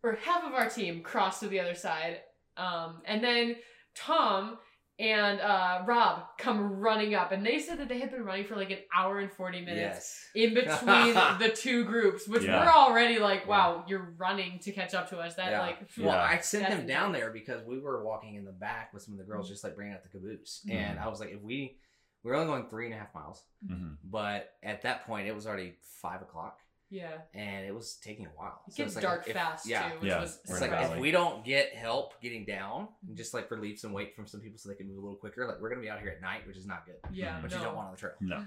or half of our team crossed to the other side, um, and then Tom and uh, Rob come running up, and they said that they had been running for like an hour and forty minutes Yes. in between the two groups, which Yeah. we're already like, wow, you're running to catch up to us. That Yeah. like, Well, Yeah. I sent them down there because we were walking in the back with some of the girls, just like bringing out the caboose, Mm-hmm. and I was like, if we we were only going three and a half miles, Mhm. but at that point it was already five o'clock, yeah, and it was taking a while. it So gets it's like, dark if- fast yeah. too, which Yeah, was we're It's like the if we don't get help getting down, and just like relieve some weight from some people so they can move a little quicker, like we're gonna be out here at night, which is not good. yeah, But no. you don't want on the trail. No.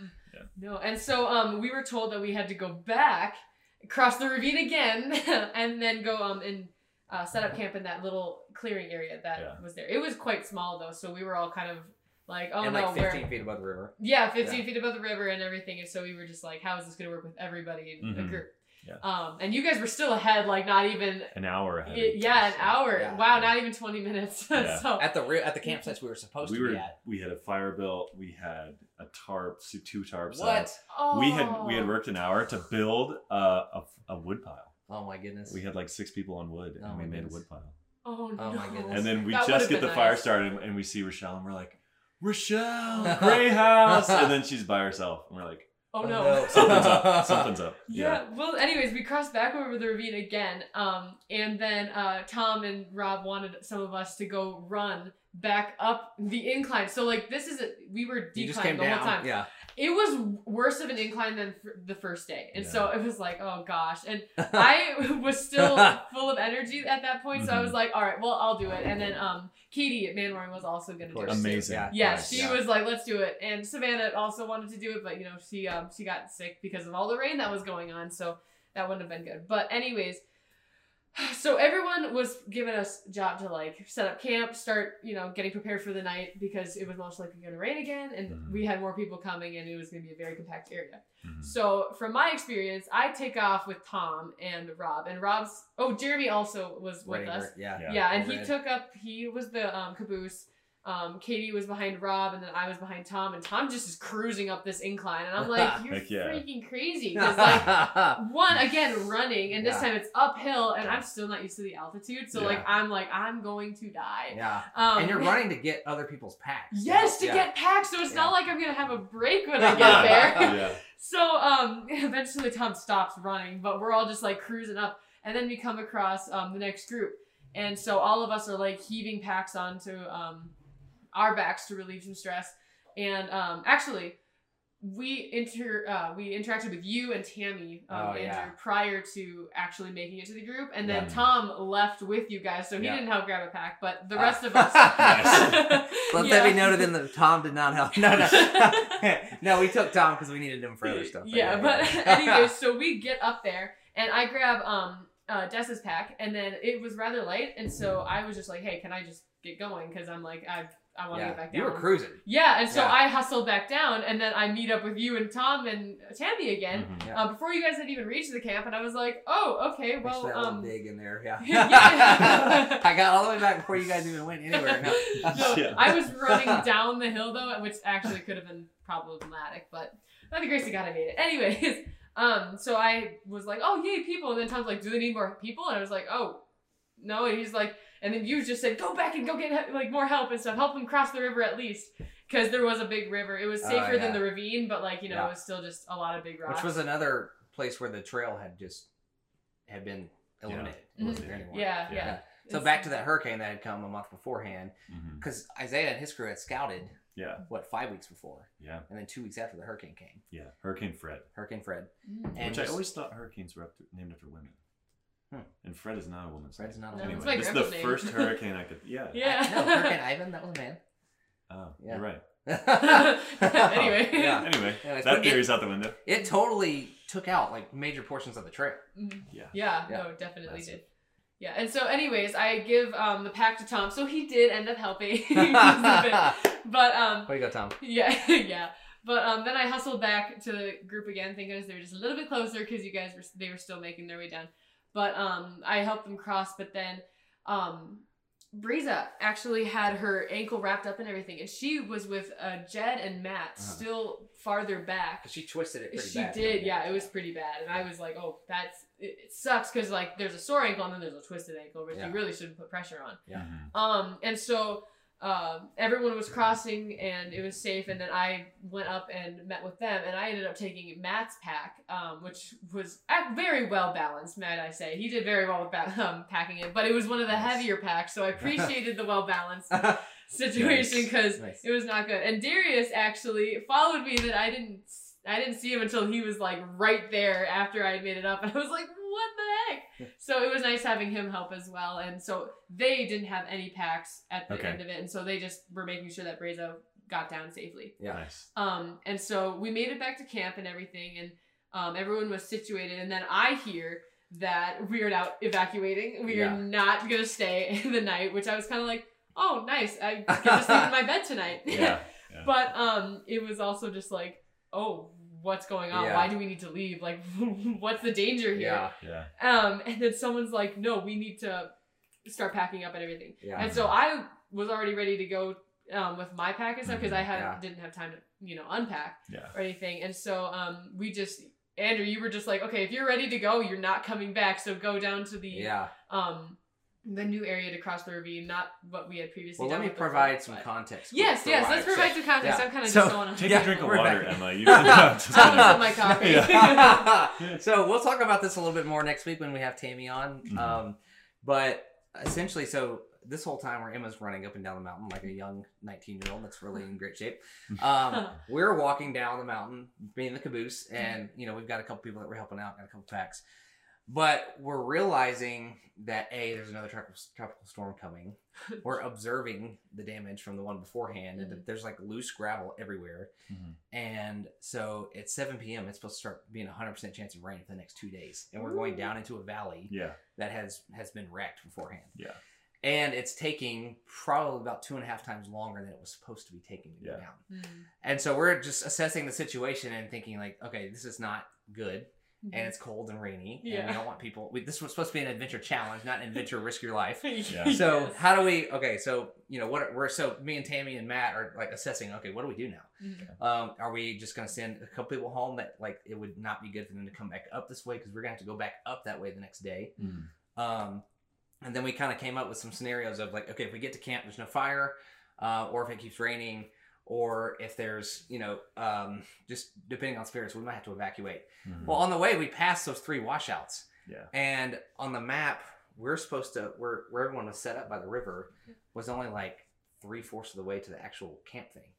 No, and so um, we were told that we had to go back, cross the ravine again, and then go um and uh, set up camp in that little clearing area that Yeah. was there. It was quite small though, so we were all kind of like, oh and no, like 15 we're feet above the river. yeah, fifteen Yeah. feet above the river and everything, and so we were just like, how is this gonna work with everybody in a Mhm. group? Yeah. Um, and you guys were still ahead, like not even. An hour ahead. It, yeah, an hour. Yeah. Wow, not even twenty minutes. Yeah. so At the ri- at the campsites we were supposed we to were be at. we had a fire built we had a tarp two tarps What? oh. we had we had worked an hour to build a, a, a wood pile Oh my goodness. we had like six people on wood and Oh we my made a goodness. wood pile Oh no. Oh my goodness. and then we That just get been the fire started and we see rochelle and we're like rochelle gray house and then she's by herself and we're like oh, Oh, no. no. Something's up. Something's up. Yeah. Well, anyways, we crossed back over the ravine again, um, and then uh, Tom and Rob wanted some of us to go run back up the incline. So like this is a, we were You just declined the down. whole time. Yeah. It was worse of an incline than f- the first day, and so it was like, oh gosh, and I was still full of energy at that point. So I was Mhm. like, all right, well, I'll do it. And then um, Katie at Manwaring was also gonna do it. Amazing. Yeah. Yeah, she Yeah. was like, "Let's do it," and Savannah also wanted to do it, but you know, she um she got sick because of all the rain that was going on, so that wouldn't have been good. But anyways, so everyone was giving us job to like set up camp, start you know getting prepared for the night because it was most likely going to rain again, and Mhm. we had more people coming, and it was going to be a very compact area. Mhm. So from my experience, I take off with Tom and Rob, and Rob's oh Jeremy also was with Waiting us. Yeah. Yeah. Yeah, and he took up. He was the um, caboose. Um, Katie was behind Rob, and then I was behind Tom, and Tom just is cruising up this incline, and I'm like, "You're yeah. freaking crazy!" Because like one again running, and this Yeah. time it's uphill, and I'm still not used to the altitude, so like I'm like I'm going to die. yeah. Um, And you're running to get other people's packs. Yes, to Yeah. get packs, so it's not like I'm gonna have a break when I get there. yeah. So um eventually Tom stops running, but we're all just like cruising up and then we come across um the next group. And so all of us are like heaving packs onto um our backs to relieve some stress. And um actually we inter uh, we interacted with you and Tammy, um, Oh, Andrew, yeah. prior to actually making it to the group, and then Yeah. Tom left with you guys, so he Yeah. didn't help grab a pack, but the Ah. rest of us. Let that be noted in the Tom did not help. No, no. no, we took Tom because we needed him for other stuff. Yeah, but anyways, so we get up there and I grab um uh Dessa's pack and then it was rather light and so I was just like, hey, can I just get going? Because I'm like, I I want to yeah. get back down. you were cruising. Yeah, and so Yeah. I hustled back down and then I meet up with you and Tom and Tammy again. Mhm. Yeah. Uh, before you guys had even reached the camp, and I was like, "Oh, okay, well, that little um, dig in there. Yeah. Yeah. I got all the way back before you guys even went anywhere. No. no, I was running down the hill though, which actually could have been problematic, but by the grace of God, I made it. Anyways, um, so I was like, "Oh, yay, people!" And then Tom's like, "Do they need more people?" And I was like, "Oh, no." And he's like, and then you just said, "Go back and go get like more help and stuff. Help them cross the river at least." Because there was a big river. It was Oh, safer yeah. than the ravine, but like you know, Yeah. it was still just a lot of big rocks. Which was another place where the trail had just had been eliminated. It wasn't there anymore. yeah, yeah. Yeah. So It's- back to that hurricane that had come a month beforehand, mm-hmm. because Isaiah and his crew had scouted Yeah. what five weeks before, Yeah. and then two weeks after the hurricane came, Yeah. Hurricane Fred. Hurricane Fred. Mm. And Which I always thought hurricanes were up to, named after women. Hmm. And Fred is not a woman. Fred's name. not a No, woman. it's Anyway, my this is the grandpa's name. first hurricane I could. Yeah. Yeah. no, Hurricane Ivan, that was a man. Oh, Yeah. you're right. Anyway. yeah. Anyway, Anyways, that but it- theory's out the window. It totally took out like major portions of the trail. Mhm. Yeah. Yeah, Yeah. no, definitely That's did. it. Yeah, and so, anyways, I give um, the pack to Tom, so he did end up helping. He a bit- but um, Way to go, Tom. yeah, yeah. But um, then I hustled back to the group again, thank goodness they were just a little bit closer because you guys were they were still making their way down. But um, I helped them cross. But then um, Breeza actually had her ankle wrapped up and everything, and she was with uh, Jed and Matt Uh-huh. still farther back. She twisted it pretty She did, yeah. It was pretty bad, and I was like, "Oh, that's it, it sucks," because like there's a sore ankle and then there's a twisted ankle, which Yeah. you really shouldn't put pressure on. Yeah. Um, and so um, everyone was crossing and it was safe, and then I went up and met with them, and I ended up taking Matt's pack, um, which was very well balanced, might I say. He did very well with ba- um, packing it, but it was one of the Nice. heavier packs, so I appreciated the well balanced situation because Nice. it was not good. And Darius actually followed me that I didn't I didn't see him until he was like right there after I had made it up, and I was like, what the heck? So it was nice having him help as well. And so they didn't have any packs at the Okay. end of it, and so they just were making sure that Brazo got down safely. Yeah. Nice. Um, and so we made it back to camp and everything, and um, everyone was situated. And then I hear that we are now evacuating. We Yeah. are not gonna stay in the night, which I was kind of like, oh, nice. I get to sleep in my bed tonight. Yeah. Yeah. But um, it was also just like, oh, what's going on? Yeah. Why do we need to leave? Like, what's the danger here? Yeah. Yeah. Um, and then someone's like, no, we need to start packing up and everything. Yeah. And so I was already ready to go um, with my pack and stuff because I had Yeah. didn't have time to you know unpack Yeah. or anything. And so um, we just Andrew, you were just like, okay, if you're ready to go, you're not coming back. So go down to the Yeah. um the new area to cross the ravine, not what we had previously Well, done. let me provide road, some but- context. Yes, yes, let's provide saying- some context. Yeah. I'm kind of So- just going Take Yeah, a drink of water, back. Emma. You can just I'll use up my coffee. Yeah. so we'll talk about this a little bit more next week when we have Tammy on. Mhm. Um, but essentially, so this whole time where Emma's running up and down the mountain like a young 19 year old that's really in great shape, um, we're walking down the mountain, being the caboose, and you know we've got a couple people that we're helping out, got a couple packs. But we're realizing that a there's another tropical, tropical storm coming. We're observing the damage from the one beforehand, and there's like loose gravel everywhere. Mhm. And so at 7 p.m., it's supposed to start being 100% chance of rain for the next two days. And we're going down into a valley Yeah. that has has been wrecked beforehand. Yeah. And it's taking probably about two and a half times longer than it was supposed to be taking to go down. Mm. And so we're just assessing the situation and thinking like, okay, this is not good, Mm-hmm. and it's cold and rainy, and Yeah. we don't want people. We, this was supposed to be an adventure challenge, not an adventure risk your life. Yeah. So Yes. how do we? Okay, so you know what? We're so me and Tammy and Matt are like assessing. Okay, what do we do now? Mhm. Um, are we just gonna send a couple people home that like it would not be good for them to come back up this way because we're gonna have to go back up that way the next day. Mhm. Um, and then we kind of came up with some scenarios of like, okay, if we get to camp, there's no fire, uh, or if it keeps raining, or if there's you know um, just depending on spirits, we might have to evacuate. Mhm. Well, on the way, we passed those three washouts. Yeah. And on the map, we're supposed to where where everyone was set up by the river was only like three fourths of the way to the actual camp thing,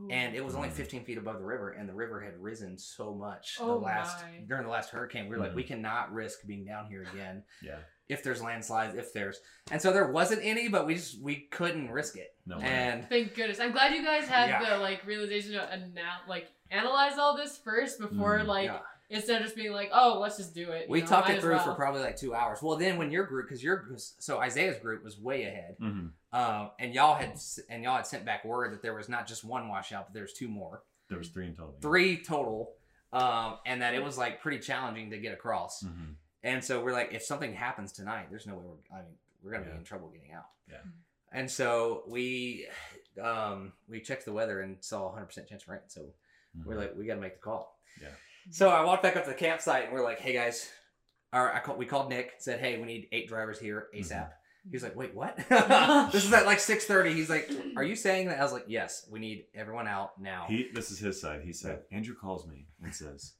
Ooh. and it was only Mhm. 15 feet above the river, and the river had risen so much the Oh last my. during the last hurricane. We were like, Mhm. we cannot risk being down here again Yeah. If there's landslides, if there's, and so there wasn't any, but we just we couldn't risk it, No way. and Thank goodness. I'm glad you guys had Yeah. the like realization to ana- like analyze all this first before Mm, like yeah. instead of just being like, oh, let's just do it. you we know, talked it through well. for probably like two hours. Well, then when your group, because your group, so Isaiah's group was way ahead. Mhm. Um, and y'all had and y'all had sent back word that there was not just one washout, but there's two more, There was three in total. three total, um, and that it was like pretty challenging to get across. Mhm. And so we're like, if something happens tonight, there's no way we're. I mean, we're gonna Yeah. be in trouble getting out. Yeah. And so we, um, we checked the weather and saw 100 percent chance of rain. So we're Mhm. like, we gotta make the call. Yeah. So I walked back up to the campsite and we're like, hey guys, or I called, we called Nick, said, hey, we need eight drivers here ASAP. He was like, wait, what? this is at like 6:30. He's like, are you saying that? I was like, yes, we need everyone out now. He, this is his side. He said, Andrew calls me and says,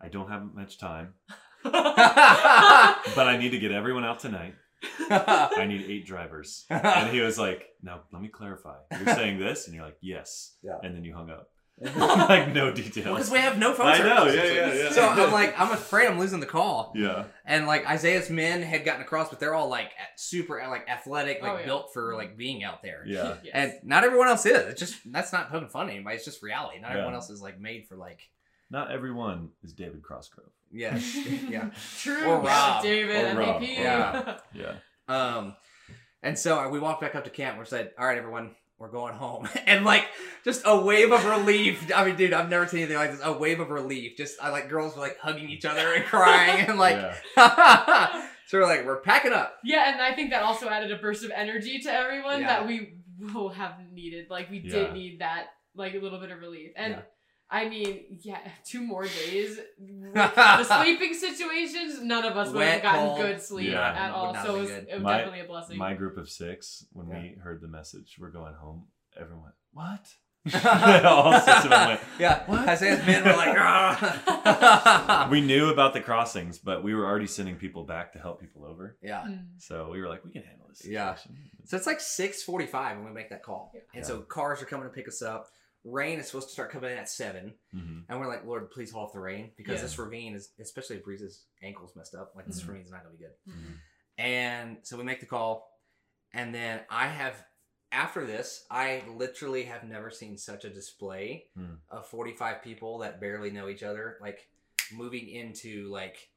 I don't have much time, but I need to get everyone out tonight. I need eight drivers. And he was like, Now, let me clarify. You're saying this? And you're like, Yes. Yeah. And then you hung up. like, no details. because we have no phone I service. know, yeah, yeah, yeah. So I'm like, I'm afraid I'm losing the call. yeah. And like Isaiah's men had gotten across, but they're all like super like athletic, like Oh, yeah. built for like being out there. Yeah. Yes. And not everyone else is. It's just that's not poking fun at anybody. It's just reality. Not Yeah. everyone else is like made for like Not everyone is David Crossgrove. yeah, yeah. True. Or Rob. David, Or Rob. MVP. Yeah. Yeah. Um, and so we walked back up to camp. We said, "All right, everyone, we're going home." And like, just a wave of relief. I mean, dude, I've never seen anything like this. A wave of relief. Just I like girls were like hugging each other and crying and like. yeah. so we're like, we're packing up. Yeah, and I think that also added a burst of energy to everyone Yeah. that we will have needed. Like we Yeah. did need that, like a little bit of relief. And Yeah. I mean, yeah, two more days. the sleeping situations, none of us would Wet, have gotten cold. good sleep Yeah. at all. Would not So have it was, good. it was My- definitely a blessing. My group of six, when Yeah. we heard the message, we're going home, everyone went, What? All six of them went, Yeah, What? Isaiah's men were like, "Ah." we knew about the crossings, but we were already sending people back to help people over. yeah. Mm. So we were like, we can handle this Yeah. situation. So it's like six forty-five when we make that call, and Yeah. so cars are coming to pick us up. Rain is supposed to start coming in at seven, Mhm. and we're like, Lord, please hold off the rain because Yeah. this ravine is, especially if Breeze's ankles messed up, like this Mhm. ravine's not gonna be good. Mhm. And so we make the call, and then I have after this, I literally have never seen such a display Hmm. of 45 people that barely know each other, like moving into like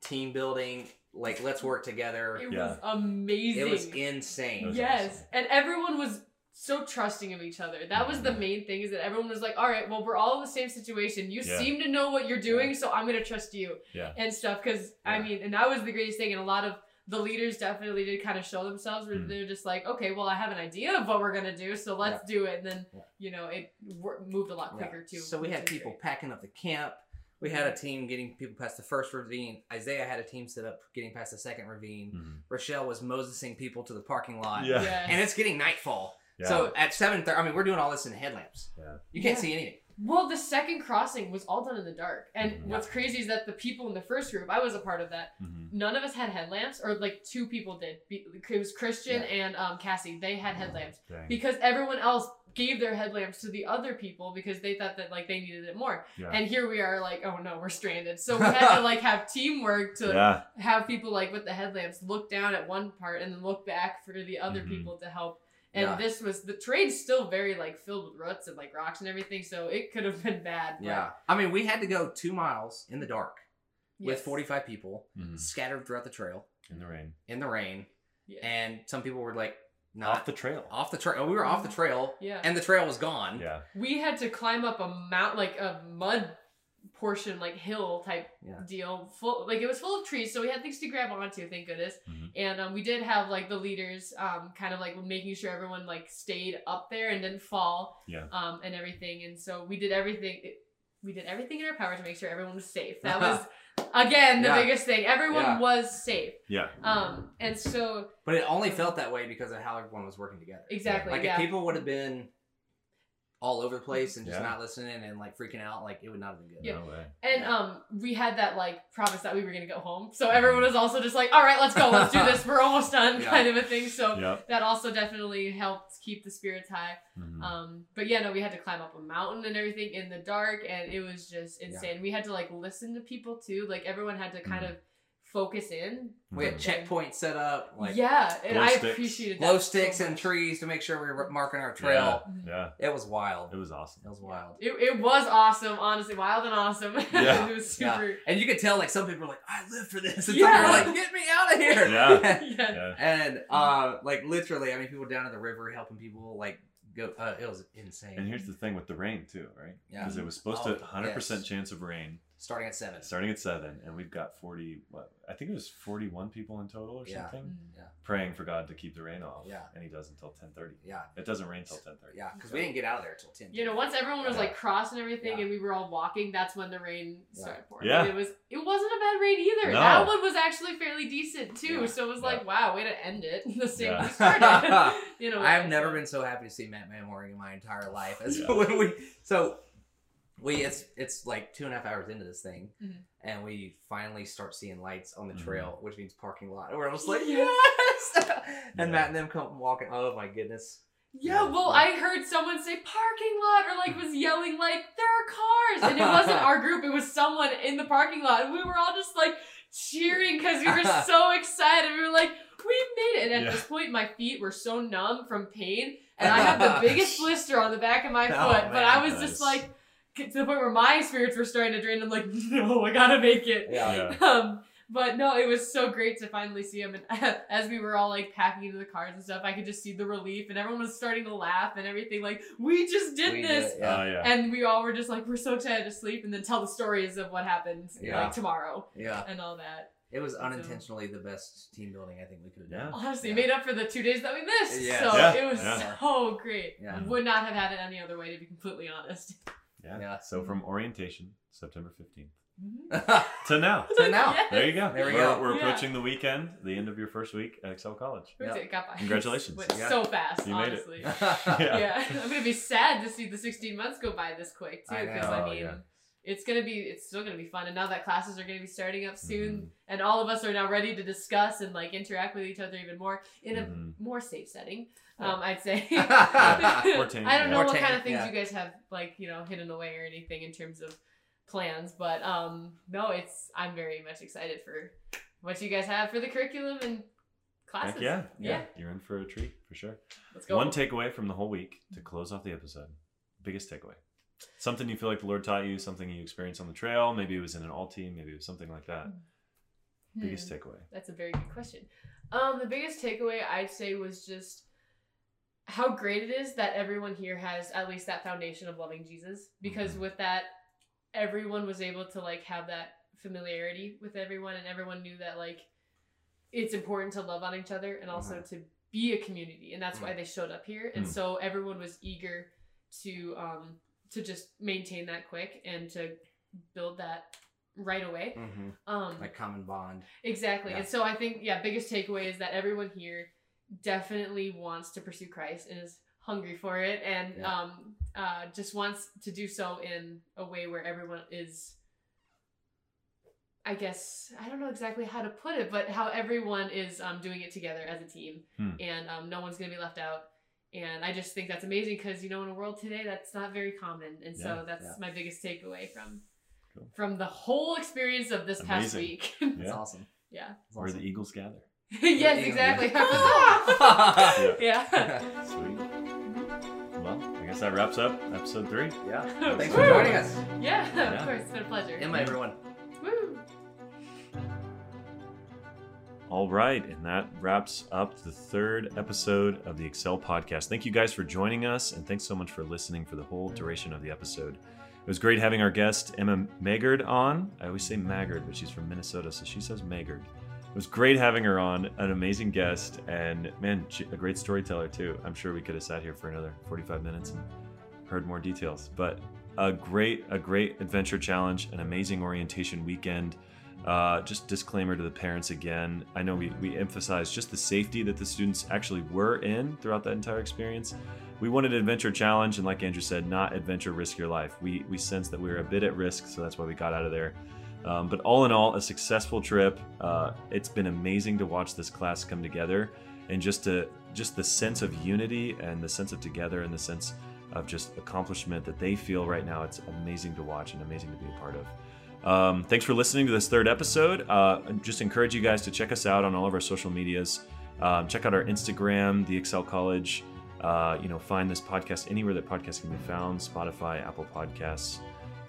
team building, like let's work together. It Yeah. was amazing. It was insane. It was yes, awesome. and everyone was so trusting of each other. That was the Mhm. main thing is that everyone was like, "All right, well, we're all in the same situation. You Yeah. seem to know what you're doing, so I'm gonna trust you." Yeah. and stuff. Because I mean, and that was the greatest thing. And a lot of the leaders definitely did kind of show themselves where Mm. they're just like, "Okay, well, I have an idea of what we're gonna do, so let's do it." And then Yeah. you know, it wor- moved a lot Yeah. quicker too. So we had people great. packing up the camp. we had a team getting people past the first ravine. Isaiah had a team set up getting past the second ravine. Mhm. Rochelle was mosesing people to the parking lot. Yeah. Yeah. And it's getting nightfall. Yeah. So at seven thirty, I mean, we're doing all this in headlamps. Yeah. You can't Yeah. see anything. Well, the second crossing was all done in the dark. And Mhm. what's crazy is that the people in the first group, I was a part of that. Mhm. None of us had headlamps, or like two people did. Be- It was Christian and um, Cassie. They had headlamps Dang. because everyone else gave their headlamps to the other people because they thought that like they needed it more. Yeah. And here we are, like, oh no, we're stranded. So we had to like have teamwork to yeah. have people like with the headlamps look down at one part and then look back for the other Mhm. people to help. And Yeah. this was the terrain's still very like filled with roots and like rocks and everything, so it could have been bad. but- Yeah. I mean, we had to go two miles in the dark with 45 people Mhm. scattered throughout the trail In the rain. in the rain. Yeah. And some people were like, not Off the trail. off the trail. We were off the trail Yeah. and the trail was gone. Yeah. we had to climb up a mount like a mud portion like hill type Yeah. deal full like it was full of trees so we had things to grab onto thank goodness Mhm. and um, we did have like the leaders um, kind of like making sure everyone like stayed up there and didn't fall Yeah. um, and everything and so we did everything we did everything in our power to make sure everyone was safe that was again the Yeah. biggest thing everyone was safe Yeah. um, and so But it only felt that way because of how everyone was working together. exactly Like if people would have been all over the place and just Yeah. not listening and like freaking out, like it would not have been good. Yeah. No way. And um, we had that like promise that we were gonna go home, so everyone was also just like, "All right, let's go, let's do this. We're almost done," Yeah. kind of a thing. So Yep. that also definitely helped keep the spirits high. Mhm. Um, but yeah, no, we had to climb up a mountain and everything in the dark, and it was just insane. We had to like listen to people too. Like everyone had to kind Mhm. of focus in. We had Mhm. checkpoints set up, like yeah, and I sticks. appreciated that glow so sticks and trees to make sure we were marking our trail. Yeah. It was wild. It was awesome. It was wild. It, it was awesome, honestly, wild and awesome. Yeah. it was Yeah. And you could tell like some people were like, I live for this. And Yeah. some people were like, get me out of here. Yeah. Yeah. Yeah. and uh like literally, I mean people down at the river helping people like go uh, it was insane. And here's the thing with the rain too, right? Yeah. Because it was supposed Oh, to 100% yes. chance of rain starting at seven. starting at 7 and we've got 40 what I think it was 41 people in total or Yeah. something mm. Yeah. praying for God to keep the rain off. Yeah. And he does until 10:30. Yeah. It doesn't rain till 10:30. Yeah. Because we didn't get out of there until ten. You know, once everyone was Yeah. like crossing and everything Yeah. and we were all walking, that's when the rain Yeah. started pouring. Yeah. And it was it wasn't a bad rain either. No. That one was actually fairly decent too. Yeah. So it was Yeah. like, wow, way to end it the same Yeah. we started. you know, I've never been so happy to see Matt Manmoring in my entire life as Yeah. when we so we it's it's like two and a half hours into this thing Mhm. and we finally start seeing lights on the Mhm. trail which means parking lot and we're just like Yeah. yes and Yeah. Matt and them come walking oh my goodness Yeah, well, I heard someone say parking lot or like was yelling like there are cars, and it wasn't our group; it was someone in the parking lot, and we were all just like cheering because we were so excited. We were like, we made it! And at Yeah. this point, my feet were so numb from pain, and I have the biggest blister on the back of my Oh, foot. but I man, was just nice. Like to the point where my spirits were starting to drain. I'm like, no, I gotta make it. yeah, Yeah. Um, but no, it was so great to finally see him. And as we were all like packing into the cars and stuff, I could just see the relief, and everyone was starting to laugh and everything. Like, we just did We did this. it, yeah. Oh yeah. And we all were just like, we're so tired to sleep, and then tell the stories of what happened Yeah. like tomorrow yeah and all that. it was unintentionally the best team building I think we could have done Honestly, Yeah. made up for the two days that we missed. Yeah. So Yeah. it was Yeah. so great. Yeah. Would not have had it any other way, to be completely honest. Yeah. Yeah. So from orientation, September 15th so to now. to now Yes. There you go. There we are go. We're Yeah. approaching the weekend, the end of your first week at Excel College. It Yeah. It got by. Congratulations. Went Yeah. so fast, You made it. Yeah. yeah. I'm gonna be sad to see the 16 months go by this quick too, I because know, I, mean, yeah. it's gonna be, it's still gonna be fun. And now that classes are gonna be starting up soon, Mhm. and all of us are now ready to discuss and like interact with each other even more in a Mhm. more safe setting. Um, I'd say. More tame, I don't know More what kind of things yeah. you guys have like you know hidden away or anything in terms of plans, but um, no, it's I'm very much excited for what you guys have for the curriculum and classes. Heck yeah. yeah. Yeah. You're in for a treat for sure. Let's go. One takeaway from the whole week to close off the episode. Biggest takeaway. Something you feel like the Lord taught you, something you experienced on the trail. Maybe it was in an all team, maybe it was something like that. Biggest Hmm. takeaway. That's a very good question. Um, the biggest takeaway I'd say was just how great it is that everyone here has at least that foundation of loving Jesus. Because Mhm. with that, everyone was able to like have that familiarity with everyone, and everyone knew that like it's important to love on each other and also to be a community, and that's why they showed up here. And Mm. so everyone was eager to um to just maintain that quick and to build that right away. hmm Um, Like common bond. Exactly. Yeah. And so I think, yeah, biggest takeaway is that everyone here definitely wants to pursue Christ and is hungry for it and Yeah. um, uh, just wants to do so in a way where everyone is, I guess, I don't know exactly how to put it, but how everyone is um, doing it together as a team Hmm. and um, no one's going to be left out. And I just think that's amazing because, you know, in a world today, that's not very common. And so Yeah. that's Yeah. my biggest takeaway from. Cool. From the whole experience of this past week. It's Yeah. awesome. yeah. It's Where awesome. the Eagles gather. Yes, exactly. Yeah. yeah. Sweet. Well, I guess that wraps up episode three. Yeah. Thanks for joining us. Yeah, of Yeah. course. It's been a pleasure. Emma, everyone. Woo. All right, and that wraps up the third episode of the Excel podcast. Thank you guys for joining us, and thanks so much for listening for the whole duration of the episode. It was great having our guest Emma Magaard on. I always say Maggard, but she's from Minnesota, so she says Maggard. It was great having her on, an amazing guest, and man, a great storyteller too. I'm sure we could have sat here for another 45 minutes and heard more details. But a great, a great adventure challenge, an amazing orientation weekend. Uh, just disclaimer to the parents again. I know we, we emphasized just the safety that the students actually were in throughout that entire experience. We wanted an adventure challenge, and like Andrew said, not adventure risk your life. We we sensed that we were a bit at risk, so that's why we got out of there. Um, but all in all, a successful trip. Uh, it's been amazing to watch this class come together, and just to just the sense of unity and the sense of together and the sense of just accomplishment that they feel right now. It's amazing to watch and amazing to be a part of. Um, thanks for listening to this third episode. Uh, just encourage you guys to check us out on all of our social medias. Um, check out our Instagram, the Excel College. Uh, you know, find this podcast anywhere that podcasts can be found: Spotify, Apple Podcasts.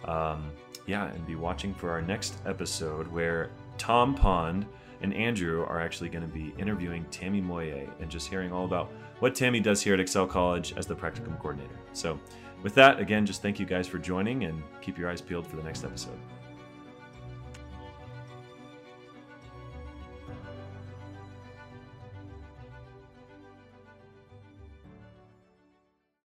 Um, yeah, and be watching for our next episode where Tom Pond and Andrew are actually going to be interviewing Tammy Moye and just hearing all about what Tammy does here at Excel College as the practicum coordinator. So, with that, again, just thank you guys for joining and keep your eyes peeled for the next episode.